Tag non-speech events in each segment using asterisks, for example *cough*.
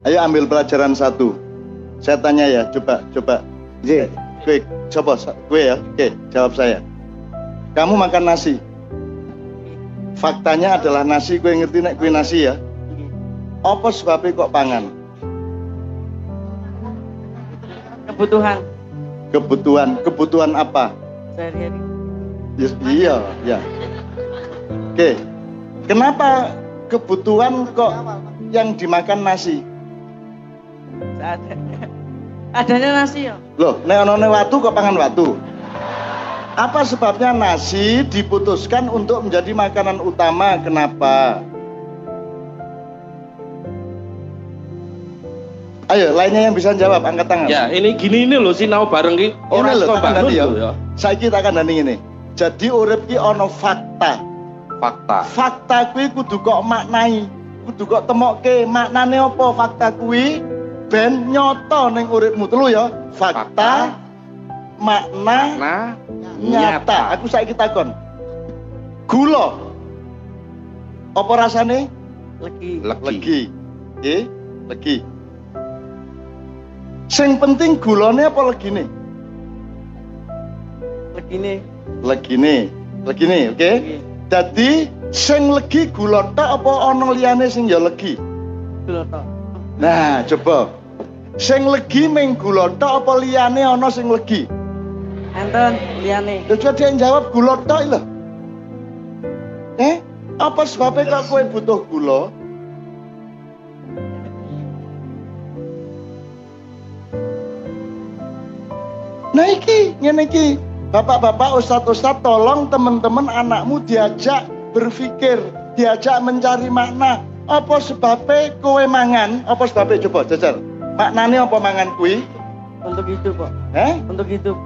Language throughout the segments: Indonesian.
Ayo ambil pelajaran satu. Saya tanya ya, coba, coba. J, gue, coba, gue ya, oke, jawab saya. Kamu makan nasi. Faktanya adalah nasi, gue ngerti nek gue nasi ya. Apa sebabnya kok pangan? Kebutuhan Kebutuhan, kebutuhan apa? sehari-hari. Yes, iya, ya. Oke. Kenapa kebutuhan kok yang dimakan nasi? Seadanya. *laughs* Adanya nasi ya. Loh, nek ono watu kok pangan watu? Apa sebabnya nasi diputuskan untuk menjadi makanan utama? Kenapa? Ayo, lainnya yang bisa jawab, angkat tangan. Ya, ini gini ini loh sinau bareng ki. Ini tak bangun kandani ya. lho ya. Saiki tak kandani ngene. Jadi urip ki ono fakta. Fakta. Fakta kuwi kudu kok maknai. Kudu kok temokke maknane apa fakta kuwi ben nyoto ning uripmu telu ya. Fakta, Fakta, makna, Nah, nyata. Aku saiki takon. Gula. Apa rasane? Legi. legi. Legi. Legi. Sing penting gulane apa legine? Legi nih. Legine. Legine, oke? Dadi sing legi gula tok apa ana liyane sing ya legi? Toh. Nah, coba. Sing legi ming gula tok apa liyane ana sing legi? Enten liane. Lha coba dia jawab gula tok lho. Eh, apa sebabnya kok kowe butuh gula? Nah iki, ngene iki. Bapak-bapak, ustadz-ustadz tolong teman-teman anakmu diajak berpikir, diajak mencari makna. Apa sebabnya kowe mangan? Apa sebabnya coba jajal. Maknanya apa mangan kuwi? Untuk hidup kok. Eh? Untuk hidup.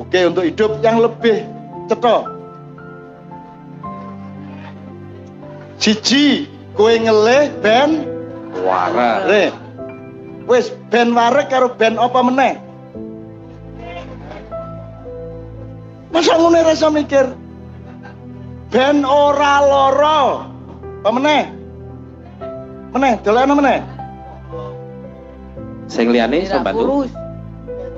Oke, untuk hidup yang lebih cetok. Siji, kowe ngelih ben Wara. re. Wis ben warek karo ben apa meneh? Masa ngono rasa mikir? Ben ora loro. Apa meneh? Meneh, dolan meneh. Sing liyane iso bantu. kurus.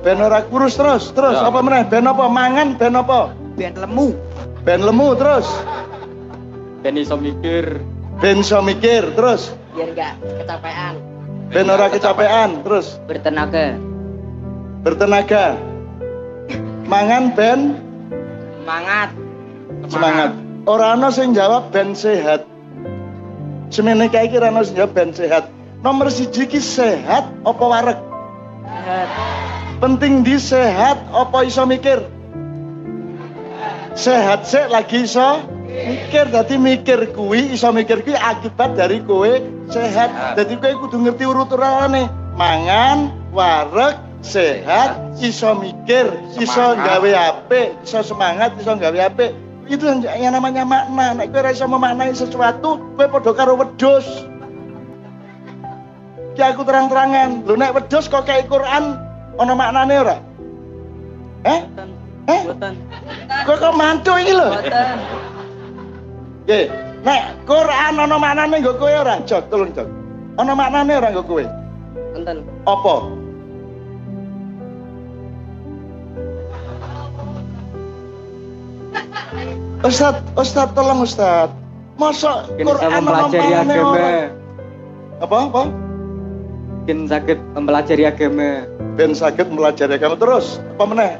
Ben ora kurus terus, terus Ya. apa meneh? Ben apa mangan, ben apa? Ben lemu. Ben lemu terus. Ben iso mikir. Ben iso mikir terus. Biar enggak kecapean. Ben ora kecapean terus. Bertenaga. Bertenaga. Mangan ben Semangat. semangat. Ora ana sing jawab ben sehat. Semene kae iki ora ana sing jawab ben sehat. Nomor siji ki sehat apa wareg? Sehat. Penting di sehat apa iso mikir? Sehat sik lagi iso mikir dadi mikir kuwi iso mikir kuwi akibat dari kowe sehat. Dadi kowe kudu ngerti urut-urutane. Mangan, wareg, sehat, iso mikir, iso gawe apik, iso semangat, iso gawe apik. Itu yang, yang namanya makna. Nek kowe ora iso memaknai sesuatu, kowe padha karo wedhus. Ki aku terang-terangan, lho nek wedhus kok kayak Quran ana maknane ora? Eh? Eh? Boten. Kok kok mantu iki lho? Boten. Nggih. Nek Quran ana maknane nggo kowe ora? Jog, tolong jog. Ana maknane ora nggo kowe? Enten. Apa? Ustad, Ustad tolong Ustad. Masa Quran ana maknane ora? Apa? Apa? Mungkin sakit mempelajari agama. Ben saged mempelajari agama terus. Apa meneh?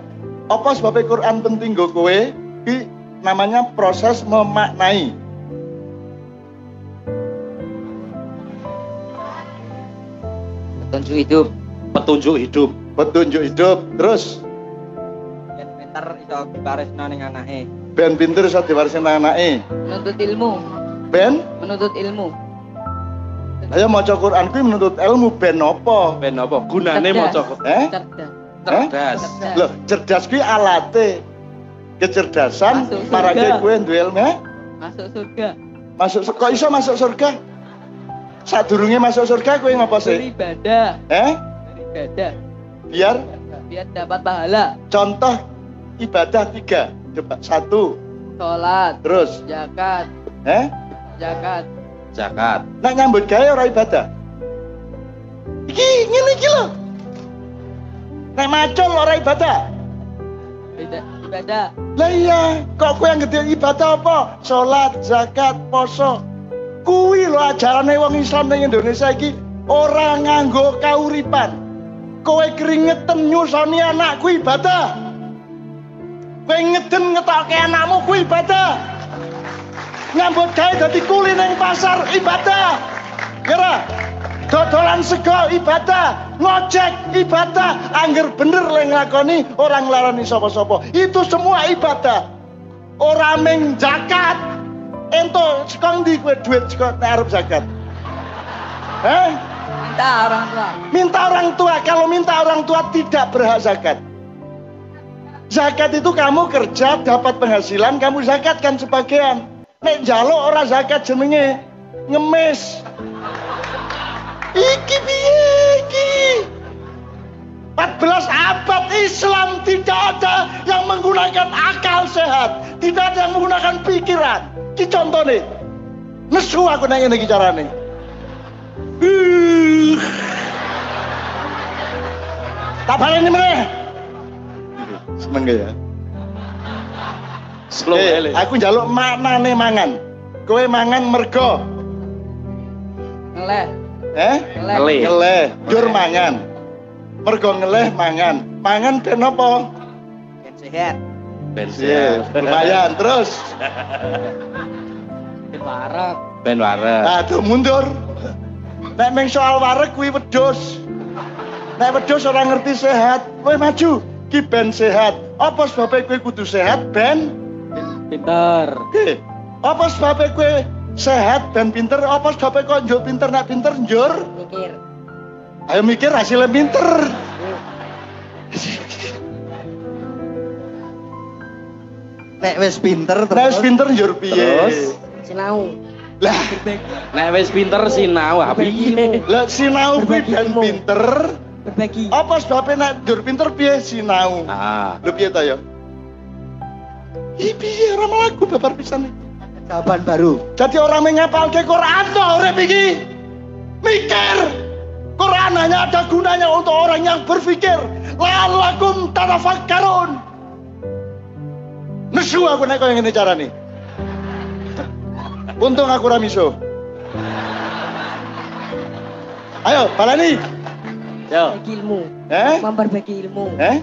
Apa sebabnya Quran penting nggo kowe? Ki namanya proses memaknai. Petunjuk hidup. Petunjuk hidup. Petunjuk hidup. Terus Yen pinter iso dibaresno ning anake. ben pinter iso diwarisi anake. Menuntut ilmu. Ben Menuntut ilmu. Ayo maca Quran kuwi menuntut ilmu ben apa? Ben apa? Gunane maca Eh? Cerdas. cerdas. Cerdas. Loh, cerdas kuwi alate. Kecerdasan marake kowe duwe ilmu. eh? Masuk surga. Masuk kok iso masuk surga? Sadurunge masuk surga kowe ngapa sih? Beribadah. Eh? Beribadah. Biar Biar dapat pahala. contoh ibadah tiga. Coba satu, Sholat. terus, Zakat. eh? Zakat. Zakat. Nak nyambut gawe ora ibadah. Iki ngene iki lho. Nek macul ora ibadah. Ibadah. Lah iya, kok kowe yang gede ibadah apa? Salat, zakat, poso. Kuwi lho ajarane wong Islam ning Indonesia iki ora nganggo kauripan. Kowe keringetan nyusoni anakku ibadah. Kowe ngeden ngetokke anakmu kuwi ibadah. Ngambut gawe dadi kuli ning pasar ibadah. Kira dodolan sego ibadah, ngojek ibadah, angger bener le nglakoni orang nglarani sapa-sapa. Itu semua ibadah. Ora ming zakat. Ento sekong ndi kowe duit saka nek arep zakat? Heh? Minta orang tua. Minta orang tua, kalau minta orang tua tidak berhak zakat. Zakat itu kamu kerja dapat penghasilan, kamu zakatkan sebagian. Nek jalo orang zakat jenenge ngemis. Iki piye iki? 14 abad Islam tidak ada yang menggunakan akal sehat, tidak ada yang menggunakan pikiran. Ki contoh nih, nesu aku nanya iki carane. Tak baleni meneh. Seneng gak ya? Slow Eh, aku njaluk maknane mangan. Kowe mangan mergo, Ngeleh. eh? Ngeleh. Ngeleh, dur mangan. Mergo ngeleh mangan. Mangan ben apa? Ben sehat. Bensin. Iya, lumayan terus. Ben warak. Ben wareg. Aduh mundur. Nek meng soal wareg kuwi wedhus. Nek wedhus ora ngerti sehat, kowe maju. Ki ben sehat. Apa sebabnya kowe kudu sehat ben? Pinter. Eh, Apa sebabnya kowe sehat ben pinter? Apa sebabnya kok njur pinter nek pinter njur? Mikir. Ayo mikir hasilnya pinter. Nek wis pinter Nek wis pinter njur piye? Terus? Sinau. Lah, Nek wis pinter sinau ha piye? lah sinau kuwi ilmu. pinter. Berbagi. Apa sebabnya nek njur pinter piye sinau? Ah, Lho piye ta ya? Ih piye ora mlaku babar pisan jawaban baru. Jadi orang menghafalke Quran tuh urip iki. Mikir. Quran hanya ada gunanya untuk orang yang berpikir. La'allakum tatafakkarun. Nesu aku nek koyo ngene carane. Untung aku ora miso. Ayo, balani. yo. Berbagi ilmu. Eh? Memperbaiki ilmu. Eh?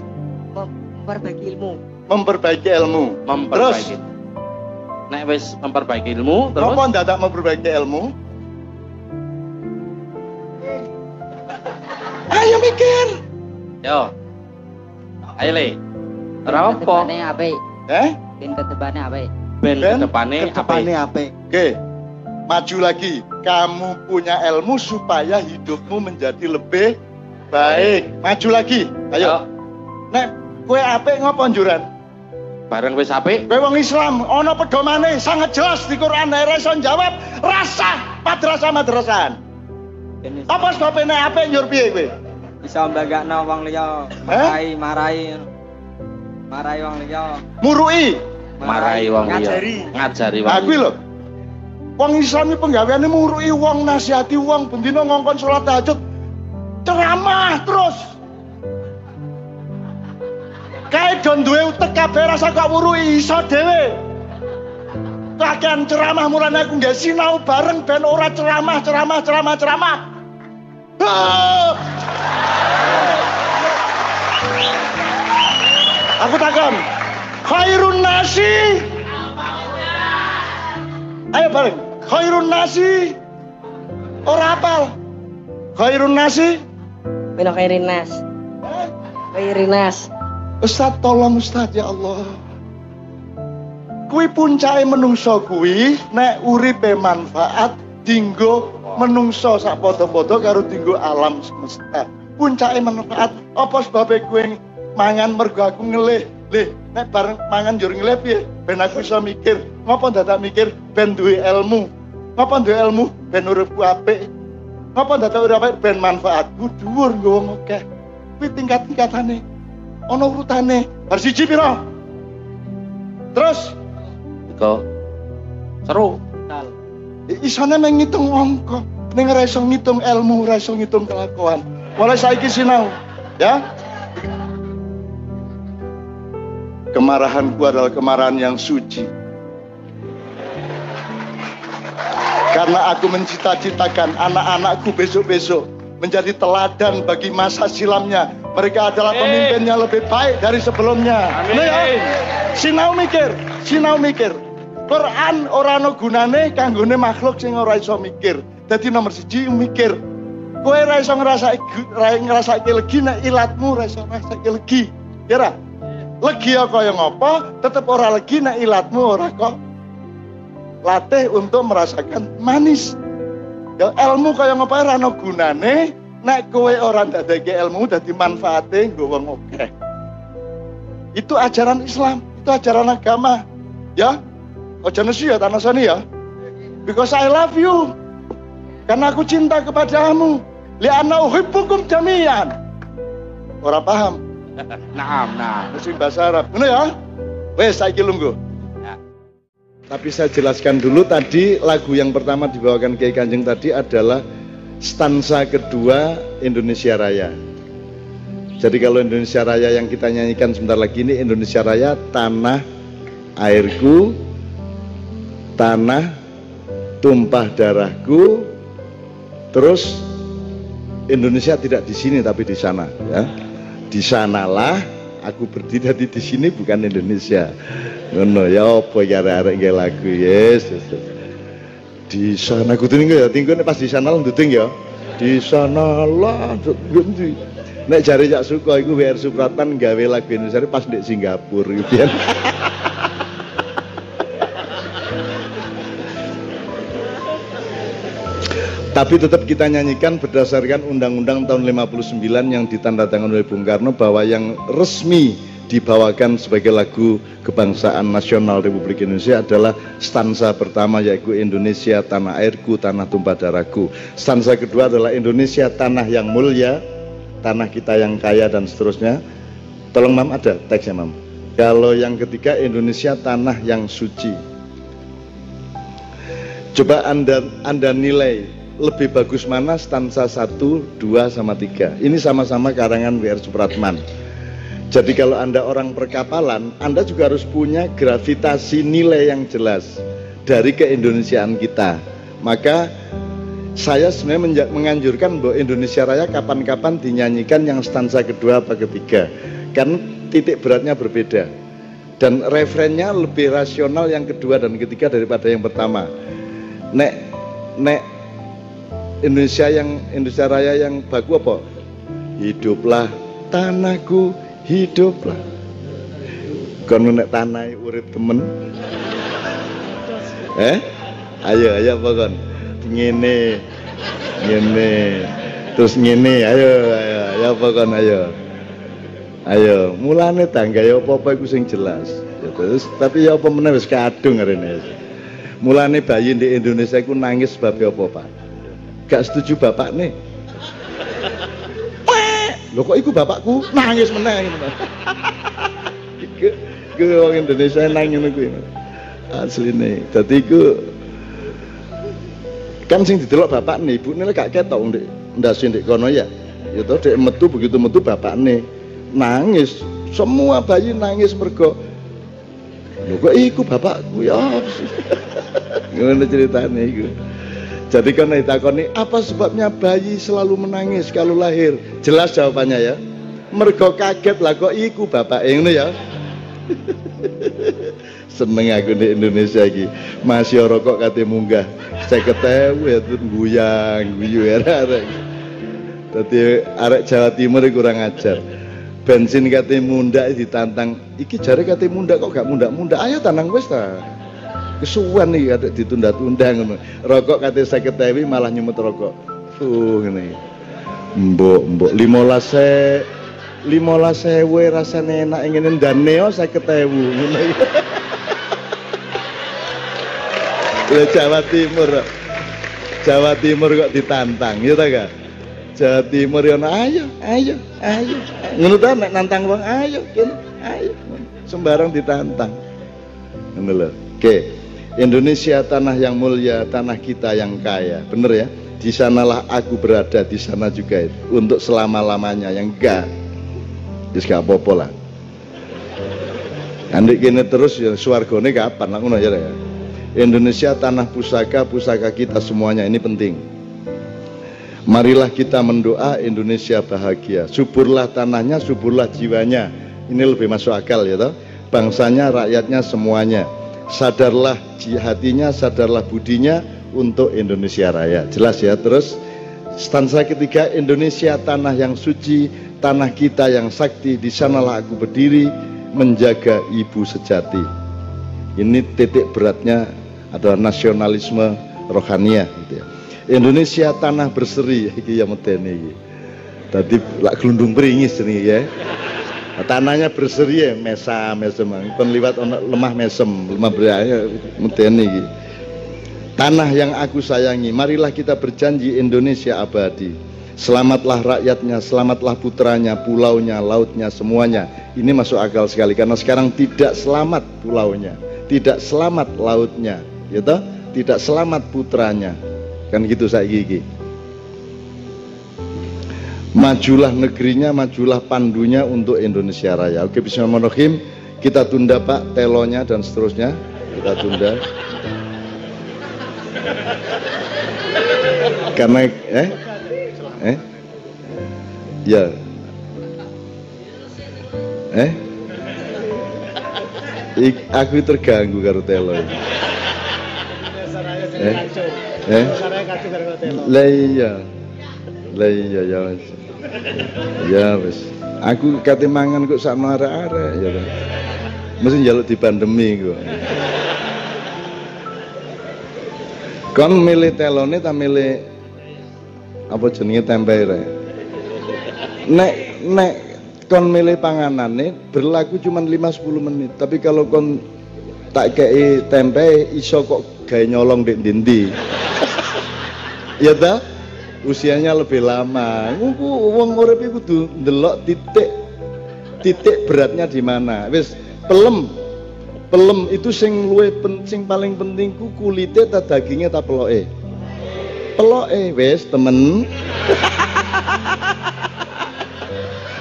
Mem- Memperbaiki ilmu. Memperbaiki ilmu. Memperbaiki. Nek wis memperbaiki ilmu terus Apa dadak memperbaiki ilmu? Ayo mikir. yo. Ayo le. Ora apa? Ketepane apik. Eh? Ben ketepane apik. Ben Kedepane apa? apik. Oke, maju lagi. Kamu punya ilmu supaya hidupmu menjadi lebih baik. Maju lagi. Ayo. Nek kue apik ngopo njuran? Bareng wis apik, Kowe wong Islam, ana pedomane sangat jelas di Quran nek iso jawab rasa madrasah madrasahan. Ben Apa nek apik njur piye kowe? bisa mbagakno wong liya, marahi marahi marahi wong liya. Murui. marai wong liya. ngajari. Ngajari wong. Nah, kuwi lho. Wong Islam iki penggaweane murui wong, nasihati wong, bendina ngongkon salat tahajud. Ceramah terus. Kae don duwe utek kabeh rasa kok murui iso dhewe. Kakean ceramah mulane aku nggak sinau bareng ben ora ceramah, ceramah, ceramah, ceramah. Ah! Aku takon, khairun nasi Ayo bareng. Khairun nasi. Ora apal. Khairun nasi. Beno kairinas. Kairinas. Ustaz tolong Ustaz ya Allah. Kuwi puncake menungso kuwi nek uripe manfaat dinggo menungso sak padha-padha karo dinggo alam semesta. Puncake manfaat apa sebabe kuwi mangan mergo aku ngelih. Lih, nek bareng mangan njur ngelih piye? Ben aku iso mikir. Ngopo dadak mikir ben duwe ilmu? Ngopo duwe ilmu ben uripku apik? Ngopo dadak urip apik ben manfaatku dhuwur nggo wong akeh. Kuwi tingkat-tingkatane. Ana urutane. Bar siji pira? Terus Iku seru. isane meng ngitung angka ning ora iso ngitung ilmu, ora iso ngitung kelakuan. mulai saiki sinau ya kemarahanku adalah kemarahan yang suci karena aku mencita-citakan anak-anakku besok-besok menjadi teladan bagi masa silamnya mereka adalah Amin. pemimpinnya lebih baik dari sebelumnya Amin. Ya. sinau mikir sinau mikir Quran ora ana gunane kanggone makhluk sing ora iso mikir. Dadi nomor siji mikir. Kowe ora iso ngrasake ora ngrasake legi nek ilatmu ora iso ngrasake legi. Ya ora? Legi ya kaya ngopo, tetep ora legi nek ilatmu ora kok latih untuk merasakan manis. Ya ilmu kaya ngopo ora ana gunane nek kowe ora ndadeke ilmu dadi manfaate nggo wong akeh. Itu ajaran Islam, itu ajaran agama. Ya, Ojo nasi ya tanah sani ya. Because I love you. Karena aku cinta kepadamu. Liana uhibbukum jami'an. Orang paham. *laughs* Naam, nah. Mesti bahasa Arab. Ini ya. Wes saiki lungguh. Ya. Tapi saya jelaskan dulu tadi lagu yang pertama dibawakan Kiai Kanjeng tadi adalah stansa kedua Indonesia Raya. Jadi kalau Indonesia Raya yang kita nyanyikan sebentar lagi ini Indonesia Raya tanah airku tanah tumpah darahku terus Indonesia tidak di sini tapi di sana ya di sanalah aku berdiri di di sini bukan Indonesia ngono ya apa ya arek lagu yes, yes, yes. Di sana aku tinggal ya tinggal pas di sana lah duting ya. Di sana lah ganti nek jari jak suka iku WR Supratan gawe lagu Indonesia pas di Singapura gitu ya *laughs* Tapi tetap kita nyanyikan berdasarkan Undang-Undang tahun 59 yang ditandatangani oleh Bung Karno bahwa yang resmi dibawakan sebagai lagu kebangsaan nasional Republik Indonesia adalah stansa pertama yaitu Indonesia tanah airku, tanah tumpah darahku. Stansa kedua adalah Indonesia tanah yang mulia, tanah kita yang kaya dan seterusnya. Tolong Mam ada teksnya Mam. Kalau yang ketiga Indonesia tanah yang suci. Coba Anda Anda nilai lebih bagus mana stansa 1, 2 sama 3. Ini sama-sama karangan WR Supratman. Jadi kalau Anda orang perkapalan, Anda juga harus punya gravitasi nilai yang jelas dari keindonesiaan kita. Maka saya sebenarnya menganjurkan bahwa Indonesia Raya kapan-kapan dinyanyikan yang stansa kedua apa ketiga. Karena titik beratnya berbeda. Dan referennya lebih rasional yang kedua dan ketiga daripada yang pertama. Nek nek Indonesia yang Indonesia Raya yang baku apa? Hiduplah tanahku, hiduplah. Kon nek tanah urip temen. Eh? Ayo, ayo apa kon? Ngene. Ngene. Terus ngene, ayo, ayo, ayo apa ayo. Ayo, mulane tangga ya apa-apa sing jelas. Ya, terus tapi ya apa meneh wis kadung arene. Mulane bayi di Indonesia iku nangis sebab apa, Pak? gak setuju bapak nih Loh kok iku bapakku nangis meneh ngono. Iku wong Indonesia nang ngono kuwi. Asline. Dadi iku kan sing didelok bapak nih, ibu nih gak ketok ndek ndase ndek kono ya. Ya toh dek metu begitu metu bapak nih nangis. Semua bayi nangis mergo Lho kok iku bapakku ya. *laughs* Ngono ceritane iku. Jadi kan ditakoni apa sebabnya bayi selalu menangis kalau lahir? Jelas jawabannya ya. Mergo kaget lah kok iku bapak ngono ya. *laughs* Seneng aku di Indonesia iki. Masih rokok kate munggah. Saya ketemu ya tuh guyang guyu ya arek. Dadi arek Jawa Timur kurang ajar. Bensin kate mundak ditantang. Iki jare kate mundak kok gak mundak-mundak. Ayo tanang wis kesuwan nih ada ditunda-tunda ngono. Rokok kate 50.000 malah nyumet rokok. Fuh ngene. Mbok, mbok 15 se 15 sewe rasane enak ngene ndaneo 50.000 ngono. Lah *laughs* Jawa Timur. Jawa Timur kok ditantang, ya ta? Jawa Timur ya ayo, ayo, ayo. Ngono ta nek nantang wong ayo, kene, ayo. Sembarang ditantang. Ngono lho. Oke. Indonesia tanah yang mulia, tanah kita yang kaya. Bener ya? di sanalah aku berada di sana juga itu untuk selama-lamanya yang enggak Wis gak apa-apa lah. Andek gini terus ya swargane kapan ya. ya. Indonesia tanah pusaka, pusaka kita semuanya ini penting. Marilah kita mendoa Indonesia bahagia. Suburlah tanahnya, suburlah jiwanya. Ini lebih masuk akal ya toh. Bangsanya, rakyatnya semuanya. Sadarlah hatinya, sadarlah budinya untuk Indonesia Raya. Jelas ya. Terus stansa ketiga Indonesia tanah yang suci, tanah kita yang sakti. Di sanalah aku berdiri menjaga ibu sejati. Ini titik beratnya adalah nasionalisme rohaniah gitu ya. Indonesia tanah berseri iki ya medeni. Dadi lak glundung pringis ini ya. Tanahnya berseri ya mesa mesem. Ono lemah mesem, lemah beraya medeni iki. Tanah yang aku sayangi, marilah kita berjanji Indonesia abadi. Selamatlah rakyatnya, selamatlah putranya, pulaunya, lautnya, semuanya. Ini masuk akal sekali karena sekarang tidak selamat pulaunya, tidak selamat lautnya, gitu? Tidak selamat putranya, kan gitu saya gigi majulah negerinya majulah pandunya untuk Indonesia Raya oke Bismillahirrahmanirrahim kita tunda Pak telonya dan seterusnya kita tunda karena eh eh ya eh Ik, aku terganggu karo telo. Eh? Eh? Lah iya. Lah iya ya. Ya wis. Aku kate mangan kok sakno arek-arek ya. Mesti njaluk di pandemi kok. Kon milih telone ta milih apa jenenge tempe re? Nek nek kon milih panganane berlaku cuma 5-10 menit. Tapi kalau kon tak kei tempe iso kok gawe nyolong di dindi. ya ta? Usianya lebih lama. Ngoku wong urip iku kudu ndelok titik titik beratnya di mana. Wis pelem. Pelem itu sing luwih penting paling penting ku kulite ta dagingnya ta peloke. Peloke wis temen.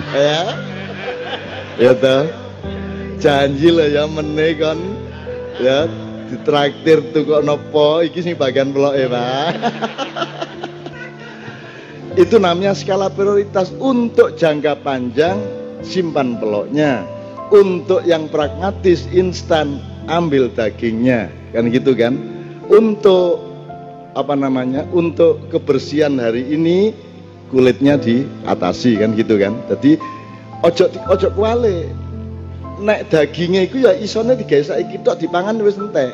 *laughs* ya. Ya ta. Janji lah ya meneh kon ya ditraktir tuh kok nopo iki sing bagian peloke Pak. *laughs* itu namanya skala prioritas untuk jangka panjang simpan peloknya. Untuk yang pragmatis instan ambil dagingnya. Kan gitu kan? Untuk apa namanya untuk kebersihan hari ini kulitnya diatasi kan gitu kan? Jadi ojo ojo kuale nek dagingnya itu ya isone digawe saiki tok dipangan wis entek.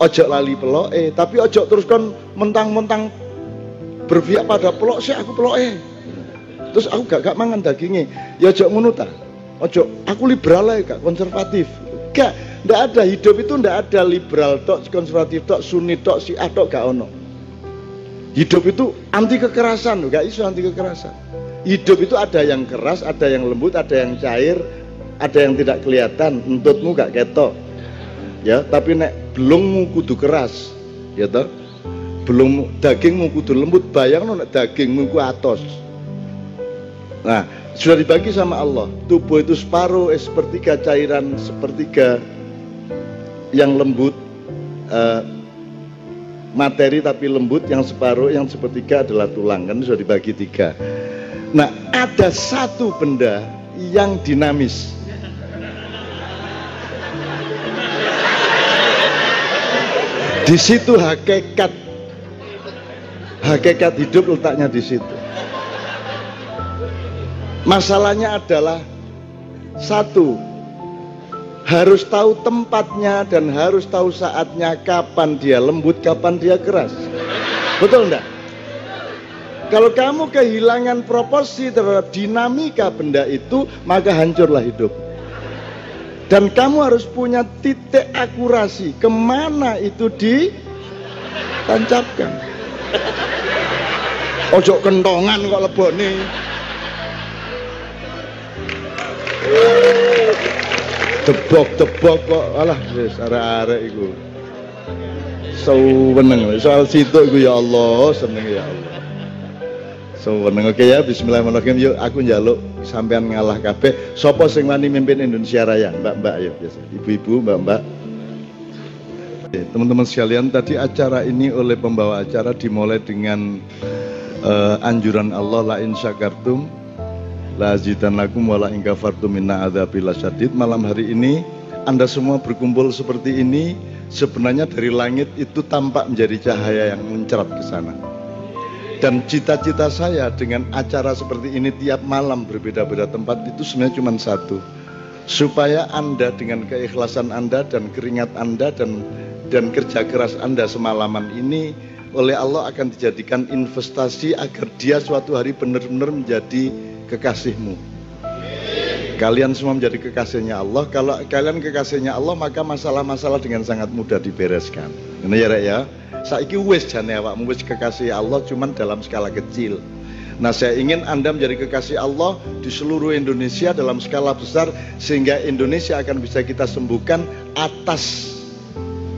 Ojo lali peloke tapi ojo terus kon mentang-mentang berpihak pada pelok sih aku peloke. Terus aku gak gak mangan dagingnya. Ya ojo ngono ta? Ojo aku liberal ya gak konservatif. Gak ndak ada. Hidup itu ndak ada liberal tok konservatif tok sunni tok si tok gak ono. Hidup itu anti kekerasan gak iso anti kekerasan. Hidup itu ada yang keras ada yang lembut ada yang cair ada yang tidak kelihatan. Entutmu gak ketok. Ya tapi nek belummu kudu keras ya toh belum dagingmu kudu lembut bayang nek dagingmu ku atos. Nah sudah dibagi sama Allah. Tubuh itu separuh eh, sepertiga cairan sepertiga yang lembut eh, materi tapi lembut yang separuh yang sepertiga adalah tulang. Kan sudah dibagi tiga. Nah ada satu benda yang dinamis. Di situ hakikat hakikat hidup letaknya di situ. Masalahnya adalah satu harus tahu tempatnya dan harus tahu saatnya kapan dia lembut kapan dia keras. Betul enggak kalau kamu kehilangan proporsi terhadap dinamika benda itu maka hancurlah hidup. Dan kamu harus punya titik akurasi ke mana itu ditancapkan ojo kentongan kok lebone debok-debok kok alah wis arek-arek iku Seneng soal situ gue ya Allah, seneng ya Allah. Seneng oke ya bismillahirrahmanirrahim yuk aku njaluk sampean ngalah kabeh. Sopo sing wani mimpin Indonesia Raya? Mbak-mbak yuk biasa. Ibu-ibu, mbak-mbak. Teman-teman sekalian, tadi acara ini oleh pembawa acara dimulai dengan uh, anjuran Allah la in syakartum la lakum wala in kafartum minna adzabil syadid. Malam hari ini Anda semua berkumpul seperti ini sebenarnya dari langit itu tampak menjadi cahaya yang mencerat ke sana. Dan cita-cita saya dengan acara seperti ini tiap malam berbeda-beda tempat itu sebenarnya cuma satu. Supaya Anda dengan keikhlasan Anda dan keringat Anda dan dan kerja keras Anda semalaman ini oleh Allah akan dijadikan investasi agar dia suatu hari benar-benar menjadi kekasihmu. Kalian semua menjadi kekasihnya Allah. Kalau kalian kekasihnya Allah, maka masalah-masalah dengan sangat mudah dibereskan. Ini ya, Rek ya. Saiki wis jane awakmu wis kekasih Allah cuman dalam skala kecil. Nah, saya ingin Anda menjadi kekasih Allah di seluruh Indonesia dalam skala besar sehingga Indonesia akan bisa kita sembuhkan atas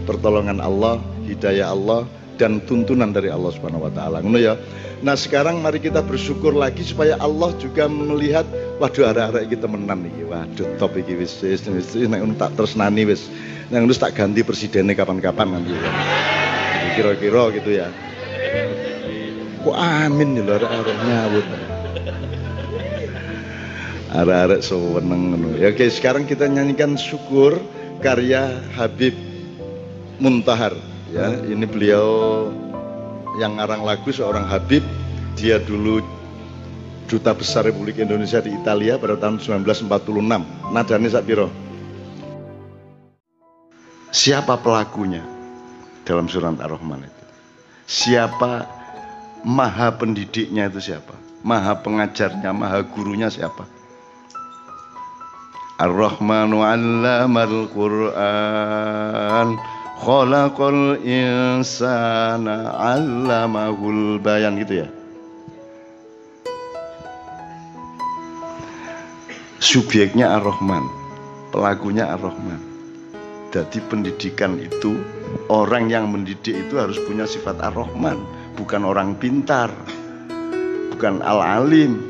pertolongan Allah, hidayah Allah, dan tuntunan dari Allah Subhanahu wa taala. Ngono ya. Nah, sekarang mari kita bersyukur lagi supaya Allah juga melihat waduh arek-arek kita temenan iki. Waduh top iki wis wis wis nek tak tresnani wis. Nek wis tak ganti presidennya kapan-kapan nanti. Ya. Kira-kira gitu ya. Kok amin nih lho arek-arek nyawut. Arek-arek seneng ngono. Ya oke, sekarang kita nyanyikan syukur karya Habib Muntahar ya ini beliau yang ngarang lagu seorang Habib. Dia dulu duta besar Republik Indonesia di Italia pada tahun 1946 nadanya Sakbiro siapa pelakunya dalam surat Ar-Rahman itu? Siapa maha pendidiknya itu siapa? Maha pengajarnya maha gurunya siapa? Ar-Rahmanu 'allamal Qur'an khalaqal insana 'allamahul bayan gitu ya. Subjeknya Ar-Rahman, pelakunya Ar-Rahman. Jadi pendidikan itu orang yang mendidik itu harus punya sifat Ar-Rahman, bukan orang pintar, bukan al-alim,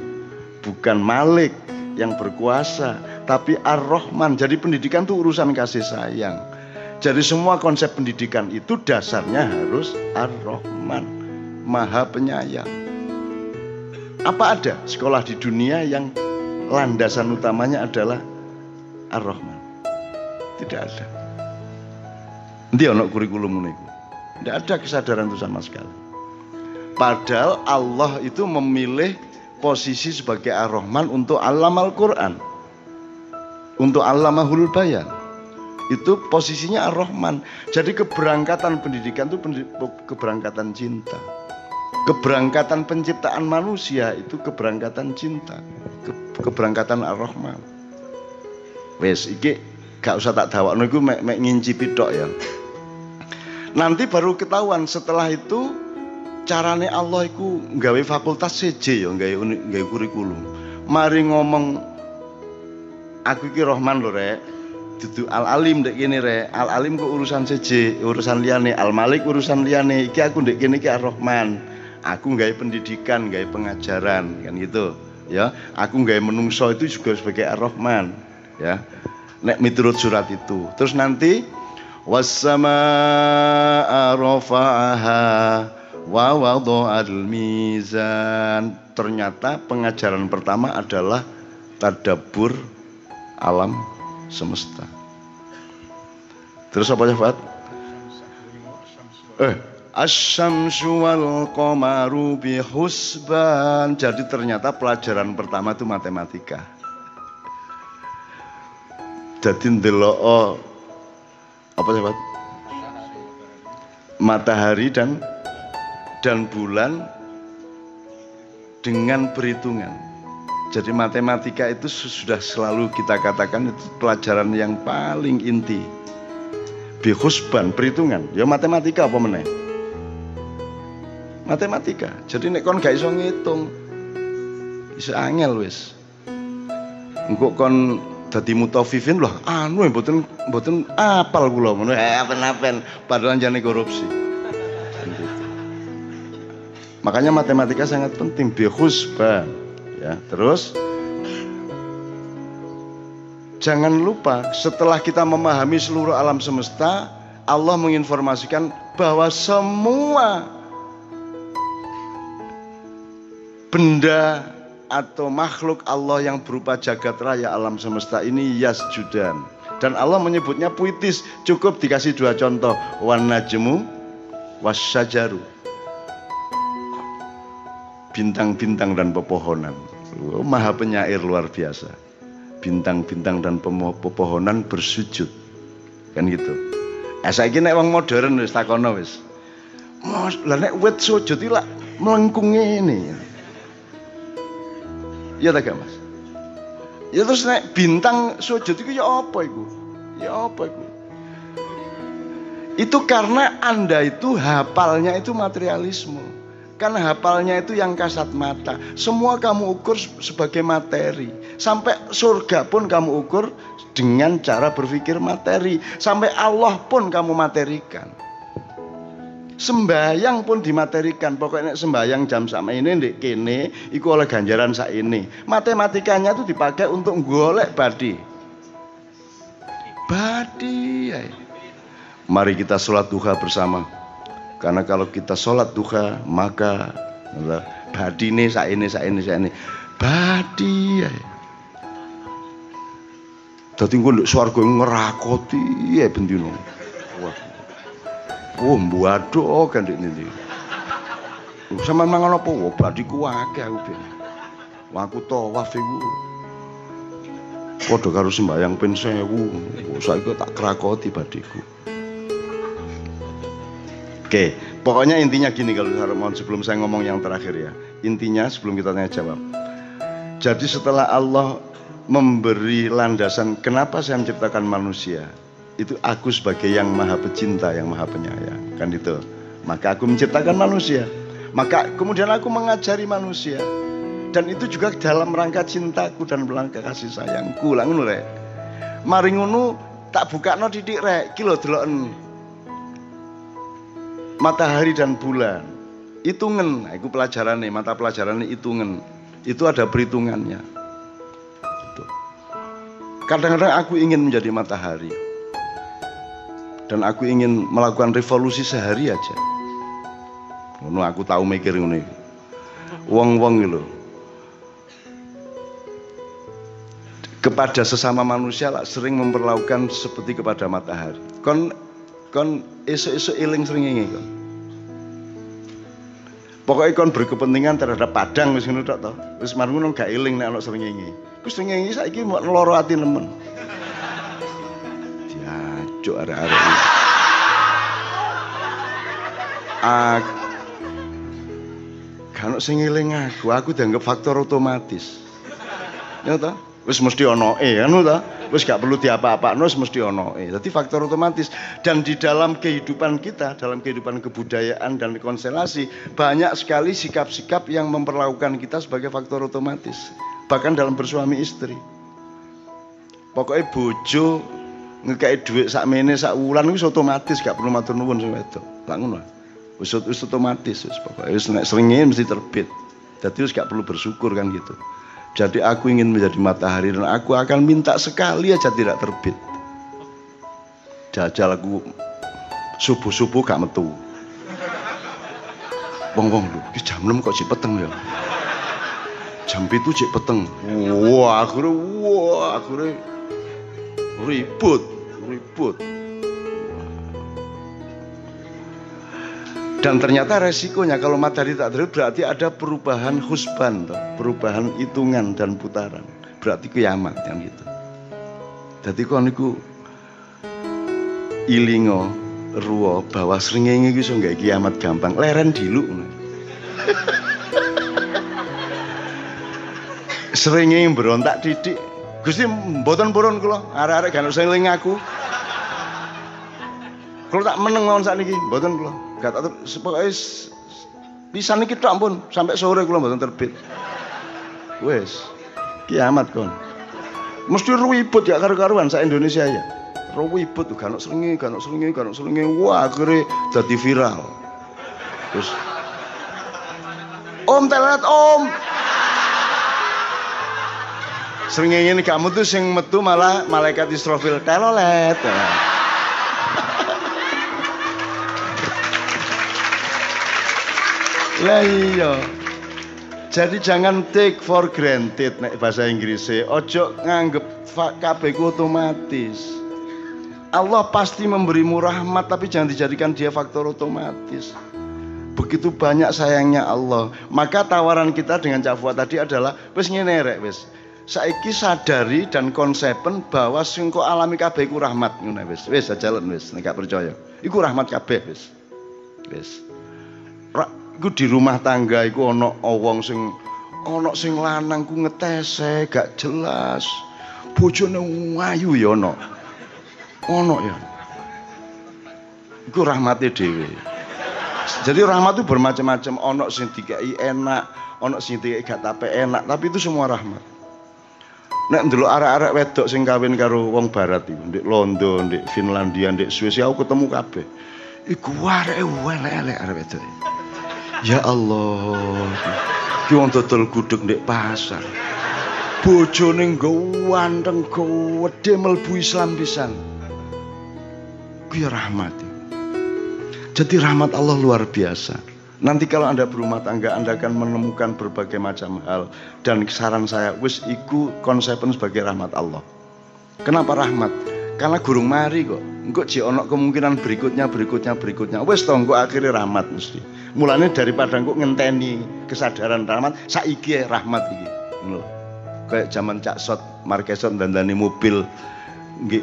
bukan malik yang berkuasa, tapi Ar-Rahman. Jadi pendidikan itu urusan kasih sayang jadi semua konsep pendidikan itu dasarnya harus Ar-Rahman, Maha Penyayang. Apa ada sekolah di dunia yang landasan utamanya adalah Ar-Rahman? Tidak ada. Nanti ono kurikulum niku. Tidak ada kesadaran itu sama sekali. Padahal Allah itu memilih posisi sebagai Ar-Rahman untuk alam Al-Quran. Untuk alamahul bayan itu posisinya Ar-Rahman. Jadi keberangkatan pendidikan itu keberangkatan cinta. Keberangkatan penciptaan manusia itu keberangkatan cinta. keberangkatan Ar-Rahman. Wes iki gak usah tak dawakno iku mek, mek ngincipi tok ya. Nanti baru ketahuan setelah itu carane Allah iku nggawe fakultas CJ ya, nggawe nggawe kurikulum. Mari ngomong aku iki Rahman lho rek dudu al alim dek kene re al alim kok urusan seje urusan liane al malik urusan liane iki aku dek kene iki ar rahman. Aku nggawe pendidikan nggawe pengajaran kan gitu. Ya aku nggawe menungso itu juga sebagai ar rahman ya. Nek miturut surat itu. Terus nanti wasama rafa'aha wa wada'al mizan. Ternyata pengajaran pertama adalah tadabur alam semesta. Terus apa ya Fat? Eh, Asyamsu wal qamaru bihusban. Jadi ternyata pelajaran pertama itu matematika. Jadi ndelok apa sih Pak? Matahari dan dan bulan dengan perhitungan. Jadi matematika itu sudah selalu kita katakan itu pelajaran yang paling inti. Bihusban, perhitungan. Ya matematika apa meneh? Matematika. Jadi nek kon gak iso ngitung, bisa angel wis. Engko kon dadi mutafifin loh, anu mboten mboten apal kula ngono. Eh apen-apen padahal jane korupsi. Makanya matematika sangat penting bihusban. Ya, terus jangan lupa setelah kita memahami seluruh alam semesta, Allah menginformasikan bahwa semua benda atau makhluk Allah yang berupa jagat raya alam semesta ini yasjudan. Dan Allah menyebutnya puitis, cukup dikasih dua contoh, wan najmu wasyajaru. Bintang-bintang dan pepohonan. Oh, maha penyair luar biasa bintang-bintang dan pepohonan bersujud. Kan gitu. Eh saiki nek wong modern wis takono wis. Mas, lah nek wit sujud lak melengkung ngene. Ya ta gak, Mas? Ya terus nek bintang sujud itu ya apa iku? Ya apa iku? Itu karena Anda itu hafalnya itu materialisme. Karena hafalnya itu yang kasat mata. Semua kamu ukur sebagai materi. Sampai surga pun kamu ukur dengan cara berpikir materi. Sampai Allah pun kamu materikan. Sembayang pun dimaterikan. Pokoknya sembayang jam sama ini ndek kene iku oleh ganjaran sak ini. Matematikanya itu dipakai untuk golek badi. Badi. Mari kita sholat duha bersama. Karena kalau kita sholat duha maka badi ini saya ini saya ini saya ini badi engko nduk swarga ngerakoti ya bendino. Wah. Oh mbuado kan ndek niki. Sama mangan apa? Wah badiku akeh aku ben. Wah aku tawaf iku. Padha karo sembayang pen 1000. Saiki tak krakoti badiku. Oke, pokoknya intinya gini kalau mohon sebelum saya ngomong yang terakhir ya. Intinya sebelum kita tanya jawab. Jadi setelah Allah memberi landasan kenapa saya menciptakan manusia, itu aku sebagai yang maha pecinta, yang maha penyayang, kan itu. Maka aku menciptakan manusia. Maka kemudian aku mengajari manusia. Dan itu juga dalam rangka cintaku dan rangka kasih sayangku. Lah ngono rek. Mari ngono tak no didik rek, kilo deloken matahari dan bulan. Hitungan itu pelajaran nih mata pelajaran hitungan itu ada perhitungannya. Kadang-kadang aku ingin menjadi matahari. Dan aku ingin melakukan revolusi sehari aja. Ngono aku tahu mikir ini wong-wong gitu kepada sesama manusia lah sering memperlakukan seperti kepada matahari. Kon kon esok-esok iling sering ini kon. Pokoknya kon berkepentingan terhadap padang wis ngono tok to. Wis mar ngono gak iling nek ana srengenge. Ku srengenge saiki mau loro ati nemen. Diajuk arek-arek. Ah kan sing eling aku, aku dianggap faktor otomatis. Ya ta? Wis mesti ono e kan ta? wis gak perlu diapa-apakno wis mesti ono. Eh, jadi faktor otomatis dan di dalam kehidupan kita, dalam kehidupan kebudayaan dan konstelasi banyak sekali sikap-sikap yang memperlakukan kita sebagai faktor otomatis. Bahkan dalam bersuami istri. Pokoknya bojo ngekei duit sak mene sak wulan wis otomatis gak perlu matur nuwun sing ngono. Wis wis otomatis wis pokoke wis mesti terbit. Jadi wis gak perlu bersyukur kan gitu. Jadi aku ingin menjadi matahari dan aku akan minta sekali aja tidak terbit. Jajal aku subuh-subuh gak metu. Wong-wong lu, jam 6 kok si peteng ya. Jam itu cek peteng. Wah, akhirnya wah, akhirnya ribut, ribut. Dan ternyata resikonya kalau matahari tak terbit berarti ada perubahan husban, perubahan hitungan dan putaran. Berarti kiamat yang gitu. Jadi kon niku ilingo ruo bahwa srengenge iki iso gak kiamat gampang. Leren dilu. Srengenge berontak didik. Gusti mboten purun kula, arek-arek gak usah eling aku. Kalau tak meneng mawon sakniki, mboten kula. Gak tak pokoke pisan niki tok ampun sampai sore kula mboten terbit. Wes. Kiamat kon. Mesti ribut ya karo-karuan sak Indonesia ya. Ribut tuh kan selingi, kan selingi, kan selingi. Wah, akhirnya jadi viral. Terus Om telet om. Ini kamu tuh sing metu malah malaikat Israfil telolet. Lah iya. Jadi jangan take for granted nek bahasa Inggrisnya. Ojo nganggep kabeh ku otomatis. Allah pasti memberimu rahmat tapi jangan dijadikan dia faktor otomatis. Begitu banyak sayangnya Allah. Maka tawaran kita dengan Cak Fuad tadi adalah wis ngene rek wis. Saiki sadari dan konsepen bahwa sing kok alami kabeh iku rahmat ngono wis. Wis jalan wis nek percaya. Iku rahmat kabeh wis. Wis. Iku di rumah tangga iku ana wong sing ana sing lanang ku ngetese gak jelas. Bojone ayu ya ana. Ana ya. Iku rahmate dhewe. Jadi rahmat itu bermacam-macam. Ono sing dikai enak, ono sing dikai gak tape enak, tapi itu semua rahmat. Nek ndelok arek-arek wedok sing kawin karo wong barat iku, ndek Londo, ndek Finlandia, ndek Swiss, aku ketemu kabeh. Iku arek elek-elek arek wedok. Ya Allah. Ki wong dodol gudeg ndek pasar. Bojone ganteng gede mlebu Islam pisan. Ku ya rahmat. Jadi rahmat Allah luar biasa. Nanti kalau Anda berumah tangga, Anda akan menemukan berbagai macam hal. Dan saran saya, wis iku konsepen sebagai rahmat Allah. Kenapa rahmat? Karena gurung mari kok. Engkau ji kemungkinan berikutnya, berikutnya, berikutnya. Wis toh, engkau akhirnya rahmat mesti. Mulanya daripada engkau ngenteni kesadaran rahmat, saiki rahmat iki. Loh. Kayak zaman Cak Sot, Markesot dandani mobil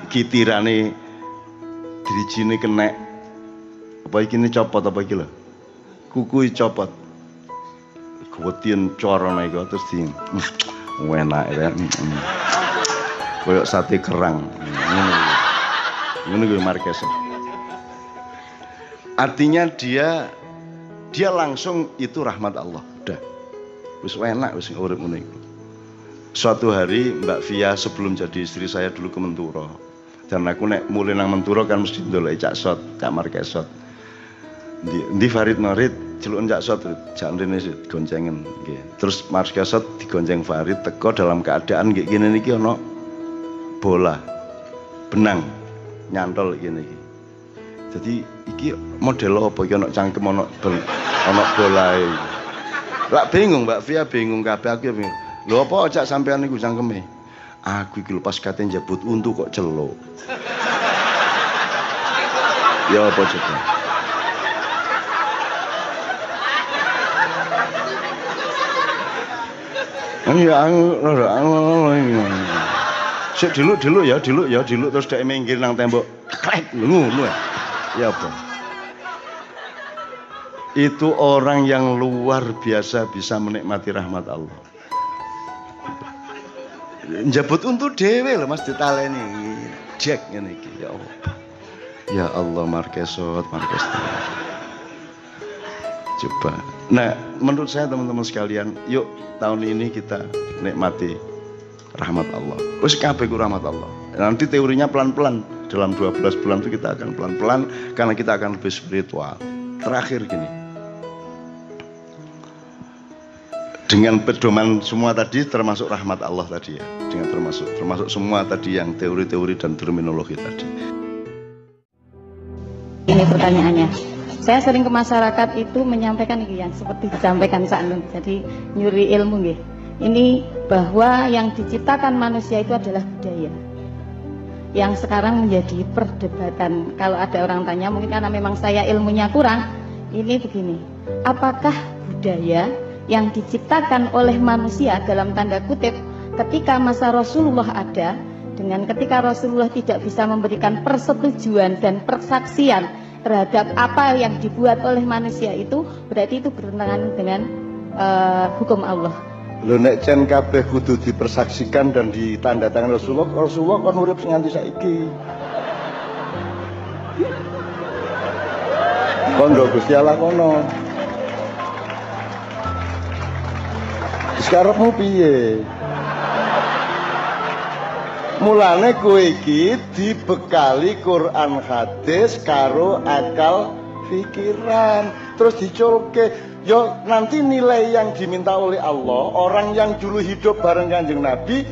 kitirane dirijine kenek apa ini copot apa lho? Kuku copot. Kewetian corona iku terus di *laughs* enak ya. *laughs* Koyok sate kerang ngono gue Marquez artinya dia dia langsung itu rahmat Allah udah wis enak wis urip ngono iku suatu hari Mbak Via sebelum jadi istri saya dulu ke Menturo dan aku nek mulai nang Menturo kan mesti ndolek cak sot cak Marquesot di, di Farid Marid celuk jak sot jak rene goncengen nggih. Terus Mars Kasot digonceng Farid teko dalam keadaan nggih gini niki ana bola. Benang nyantol gini. Jadi iki model apa iki ana cangkem ana ana bolae. Lah bingung Mbak Via bingung kabeh aku ya bingung. Lho apa cak sampean niku cangkeme? Aku iki pas kate njabut untu kok celuk. ya apa coba? Iya, Sik diluk-diluk ya, diluk ya, diluk terus dhek minggir nang tembok. Klek ngono ya. Apa? Itu orang yang luar biasa bisa menikmati rahmat Allah. Njabut untuk dewe loh Mas ditaleni. Jack iki ya Allah. Ya Allah Markesot, Markesot. Coba. Nah, menurut saya teman-teman sekalian, yuk tahun ini kita nikmati rahmat Allah. Wis kabeh rahmat Allah. Nanti teorinya pelan-pelan. Dalam 12 bulan itu kita akan pelan-pelan karena kita akan lebih spiritual. Terakhir gini. Dengan pedoman semua tadi termasuk rahmat Allah tadi ya. Dengan termasuk termasuk semua tadi yang teori-teori dan terminologi tadi. Ini pertanyaannya saya sering ke masyarakat itu menyampaikan ini yang seperti disampaikan Pak Nun. Jadi nyuri ilmu nggih. Ini bahwa yang diciptakan manusia itu adalah budaya. Yang sekarang menjadi perdebatan. Kalau ada orang tanya mungkin karena memang saya ilmunya kurang, ini begini. Apakah budaya yang diciptakan oleh manusia dalam tanda kutip ketika masa Rasulullah ada dengan ketika Rasulullah tidak bisa memberikan persetujuan dan persaksian terhadap apa yang dibuat oleh manusia itu berarti itu bertentangan dengan uh, hukum Allah. Lho nek cen kabeh kudu dipersaksikan dan ditandatangan Rasulullah, Rasulullah kon urip nganti saiki. Kondo Gusti Allah kono. Sekarang mau piye? Mulane kowe iki dibekali Quran hadis karo akal pikiran terus diculke Yo nanti nilai yang diminta oleh Allah, orang yang dulu hidup bareng kanjeng Nabi,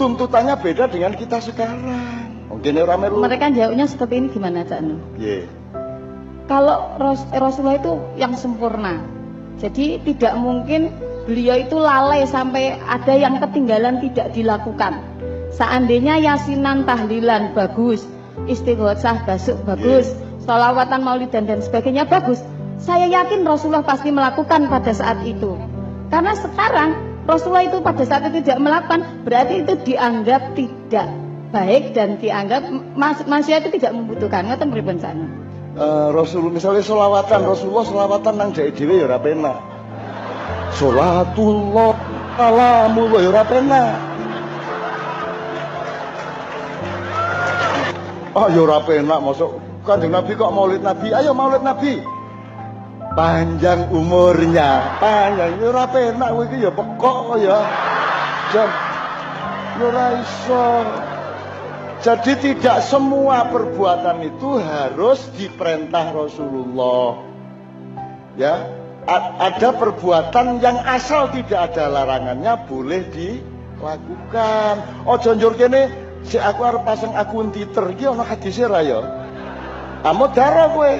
tuntutannya beda dengan kita sekarang. Mungkin orang melu. Mereka jawabnya seperti ini gimana Cak Nur? Ye. Kalau Ros- Rasulullah itu yang sempurna. Jadi tidak mungkin beliau itu lalai sampai ada yang ketinggalan tidak dilakukan. Seandainya yasinan tahlilan bagus, istighosah basuk bagus, sholawatan maulidan dan sebagainya bagus. Saya yakin Rasulullah pasti melakukan pada saat itu. Karena sekarang Rasulullah itu pada saat itu tidak melakukan, berarti itu dianggap tidak baik dan dianggap mas manusia itu tidak membutuhkan. Ngoten pripun sana? Eh, Rasul misalnya solawatan Rasulullah solawatan nang jahit dhewe ya ora penak. Sholatullah salamullah ya ora penak. Oh ya ora penak masuk kanjeng Nabi kok maulid Nabi. Ayo maulid Nabi. Panjang umurnya, panjang ya ora penak kowe iki ya pekok kok ya. Jam. Ya ora. Jadi tidak semua perbuatan itu harus diperintah Rasulullah. Ya, a- ada perbuatan yang asal tidak ada larangannya boleh dilakukan. Oh jonjor kene si aku arep pasang akun Twitter iki ana hadise ra ya. Kamu daro kowe.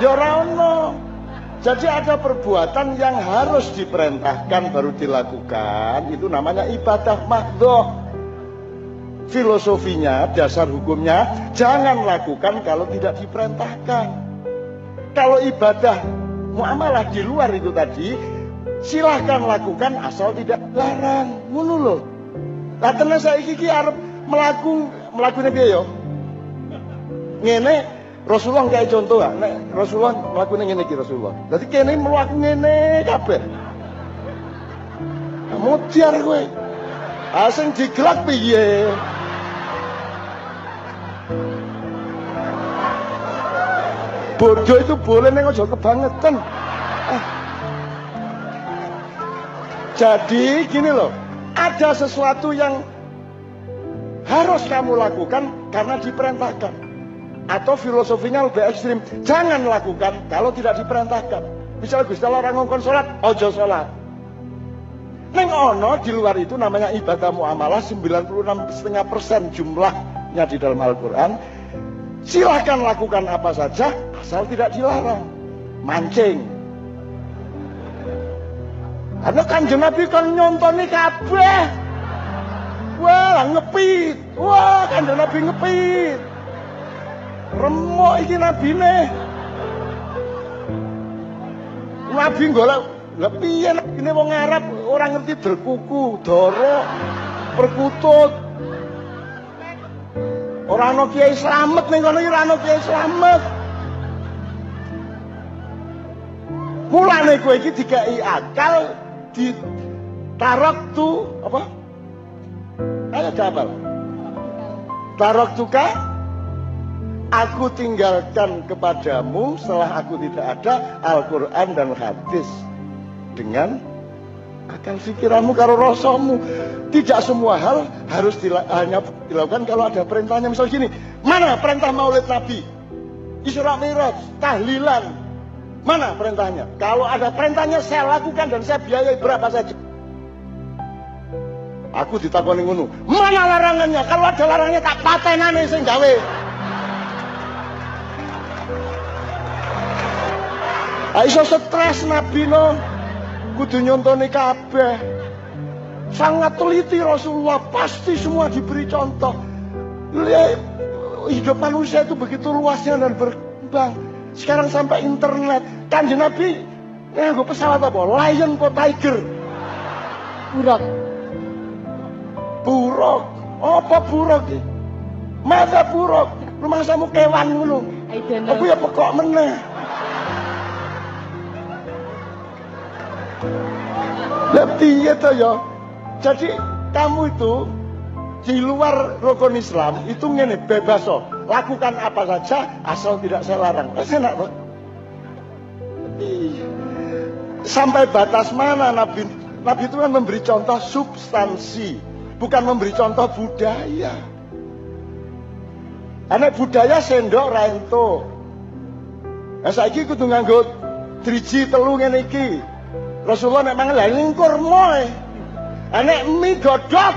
Ya. Jadi ada perbuatan yang harus diperintahkan baru dilakukan, itu namanya ibadah mahdoh filosofinya, dasar hukumnya, jangan lakukan kalau tidak diperintahkan. Kalau ibadah muamalah di luar itu tadi, silahkan lakukan asal tidak larang. Ngono lho. Lah tenan saiki iki arep melaku mlakune piye yo? Ngene Rasulullah kayak contoh ah, nek Rasulullah mlakune ngene iki Rasulullah. Dadi kene mlaku ngene kabeh. Mutiar kowe. Asing digelak piye? bodoh itu boleh neng ojo kebangetan Ah. jadi gini loh ada sesuatu yang harus kamu lakukan karena diperintahkan atau filosofinya lebih ekstrim jangan lakukan kalau tidak diperintahkan misalnya Gusti Allah orang ngongkon sholat ojo sholat Neng ono di luar itu namanya ibadah muamalah 96,5% jumlahnya di dalam Al-Quran Silahkan lakukan apa saja asal tidak dilarang. Mancing. Karena kanjeng Nabi kan nyontoni kabeh. Wah, ngepit. Wah, kanjeng Nabi ngepit. Remuk iki nabine. Nabi golek lha piye nabine wong Arab ora ngerti berkuku, doro, perkutut. Ora ana kiai slamet ning kono ora ana kiai slamet. Mulane kowe iki dikai akal di tarok tu apa? Ayo jawab. Tarok tuka Aku tinggalkan kepadamu setelah aku tidak ada Al-Quran dan hadis dengan akal pikiranmu karo rasamu. Tidak semua hal harus dila- hanya dilakukan kalau ada perintahnya. Misal gini, mana perintah maulid Nabi? Isra Mi'raj, tahlilan. Mana perintahnya? Kalau ada perintahnya saya lakukan dan saya biayai berapa saja. Aku ditakoni ngono. Mana larangannya? Kalau ada larangannya tak patenane sing gawe. Ah iso stres Nabi no. Kudu nyontoni kabeh. Sangat teliti Rasulullah, pasti semua diberi contoh. Lihat hidup manusia itu begitu luasnya dan berkembang. Sekarang sampai internet. Kanjeng Nabi nganggo pesawat apa? Lion po Tiger? Buruk. Buruk. Apa buruk iki? Masa buruk? Rumah samu kewan ngono. Know. Aku ya pekok meneh. Lah piye to ya? Jadi kamu itu di luar rukun Islam itu ngene bebas so. Lakukan apa saja asal tidak saya larang. Eh, enak. Iya. Sampai batas mana Nabi Nabi itu kan memberi contoh substansi, bukan memberi contoh budaya. Anak budaya sendok rento. Nah saiki kudu nganggo driji telu ngene iki. Rasulullah nek mangan lha ngingkur moe. Nek mie godhog.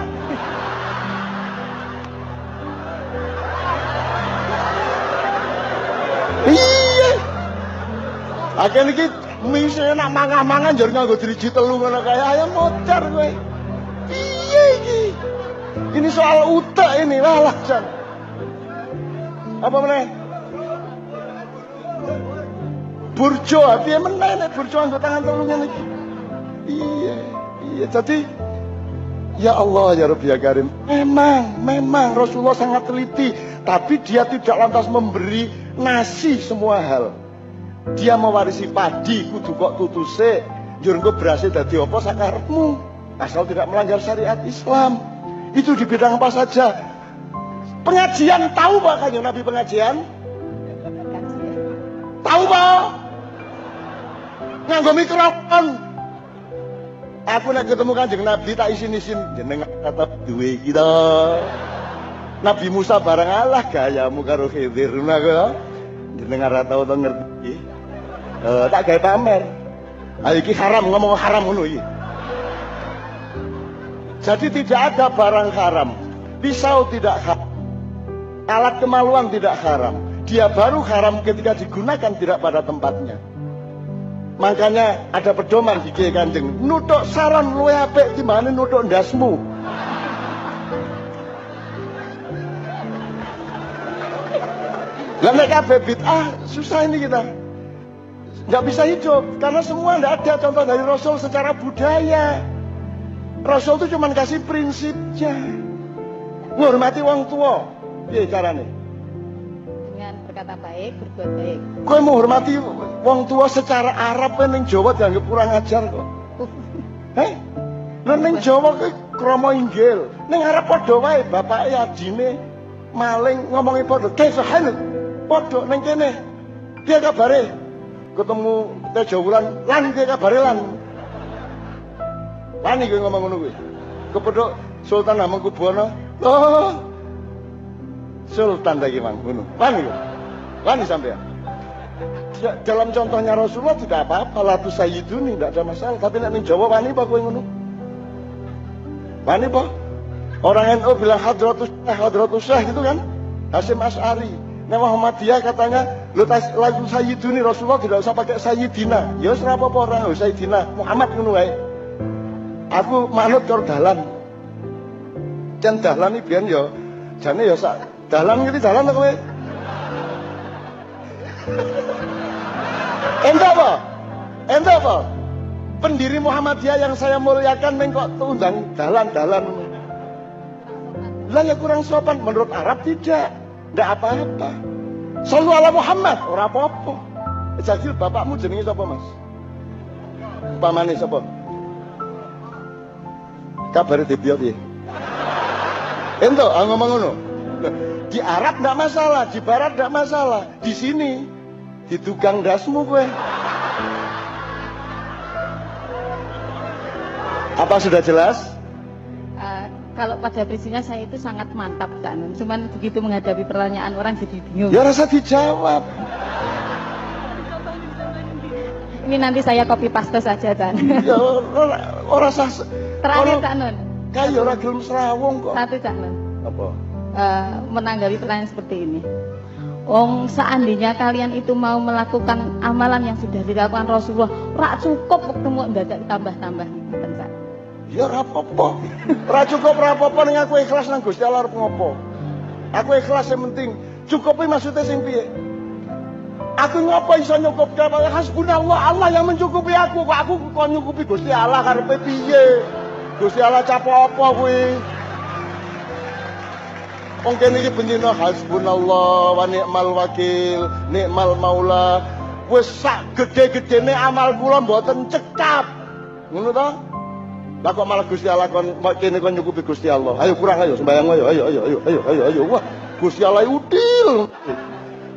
Iya. Akhirnya iki mie sing enak mangan-mangan njur nganggo driji telu ngono kae ayam mocar kowe. Piye iki? Ini soal utek ini lah Jan. Apa meneh? Burjo, piye meneh nek burjo anggo tangan telu ngene. Iya, iya. Jadi Ya Allah ya Rabbi ya Karim. Memang, memang Rasulullah sangat teliti. Tapi dia tidak lantas memberi nasi semua hal. Dia mewarisi padi kudu kok tutuse. Engko berhasil dadi apa sakarepmu? Asal tidak melanggar syariat Islam. Itu di bidang apa saja? Pengajian tahu Kanjeng Nabi pengajian? Tahu Pak? Nganggo mikrofon Aku nak ketemu kanjeng Nabi tak isin-isin jenengan kata duwe kita. Nabi Musa barang Allah gayamu karo Khidir ngono Jenengan ora tau ngerti. Eh tak gawe pamer. Ayo iki haram ngomong haram ngono iki. Jadi tidak ada barang haram. Pisau tidak haram. Alat kemaluan tidak haram. Dia baru haram ketika digunakan tidak pada tempatnya. Makanya ada pedoman di Kiai Kanjeng. Nutuk saron luwe apik timbangane nutuk ndasmu. Lah nek kabeh bid'ah susah ini kita. Nggak bisa hidup karena semua nggak ada contoh dari Rasul secara budaya. Rasul itu cuma kasih prinsipnya. Menghormati wong tua. Piye carane? dengan berkata baik, berbuat baik. Kowe menghormati wong tua secara Arab kan ning Jawa dianggap kurang ajar kok. *laughs* Heh? Lah ning Jawa kuwi krama inggil. Ning Arab padha wae bapake adine maling ngomongi padha. Kaifa hal? Padha ning kene. Piye kabare? Ketemu Tejo Wulan, lan piye kabare lan? Wani kowe ngomong ngono kuwi. Kepethuk Sultan Hamengkubuwana. Oh. Sultan lagi mang ngono. Wani kowe. Wani sampean. Ya, dalam contohnya Rasulullah tidak apa-apa latu sayyiduni tidak ada masalah. Tapi nek ning Jawa wani apa kowe ngono? Wani apa? Orang NU bilang hadratus syah hadratus syah gitu kan? Hasim As'ari Nah Muhammadiyah katanya lu tas lagu sayyiduni Rasulullah tidak usah pakai sayyidina. Ya wis ora apa-apa ora usah sayyidina Muhammad ngono wae. Aku manut karo dalan. Jan dalan iki biyen ya jane ya sak dalan ngerti dalan to kowe Ente apa? Ente apa? Pendiri Muhammadiyah yang saya muliakan mengkok undang dalan-dalan. Lah ya kurang sopan menurut Arab tidak. Tidak apa-apa. Selalu ala Muhammad, ora apa-apa. Jagil bapakmu jenenge sapa, Mas? Pamane sapa? Kabare dipiye piye? Ento ah, ngomong ngono. Di Arab enggak masalah, di Barat enggak masalah. Di sini di tukang dasmu gue. Apa sudah jelas? Eh, kalau pada prinsipnya saya itu sangat mantap Nun. Cuman begitu menghadapi pertanyaan orang jadi bingung. Ya rasa dijawab. Ini nanti saya copy paste saja Nun. Ya ora ora sah. Terakhir Cak Nun. Kayak ora gelem serawung kok. Satu Cak Nun. Apa? Eh, menanggapi pertanyaan seperti ini. Wong seandainya kalian itu mau melakukan amalan yang sudah dilakukan Rasulullah, rak cukup mau dadak tambah-tambah Cak. Ya ora apa-apa. Ora cukup apa-apa ning aku ikhlas nang Gusti Allah arep ngopo. Aku ikhlas yang penting. Cukupi maksudnya sing piye? Aku ngopo iso nyukup kabeh hasbunallah Allah yang mencukupi aku. Kok aku kok nyukupi Gusti Allah karepe piye? Gusti Allah capo apa kuwi? Wong kene iki bendina hasbunallah wa ni'mal wakil, nikmal maula. Wis sak gede-gedene amal kula mboten cekap. Ngono to? Lah kok malah Gusti Allah kon kene kon nyukupi Gusti Allah. Ayo kurang ayo sembayang ayo ayo ayo ayo ayo ayo ayo. Wah, Gusti Allah udil.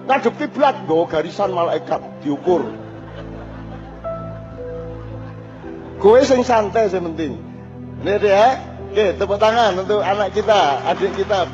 Ngadep kiblat nggawa garisan malaikat diukur. Kowe sing santai sing penting. Ini dia. Oke, tepuk tangan untuk anak kita, adik kita.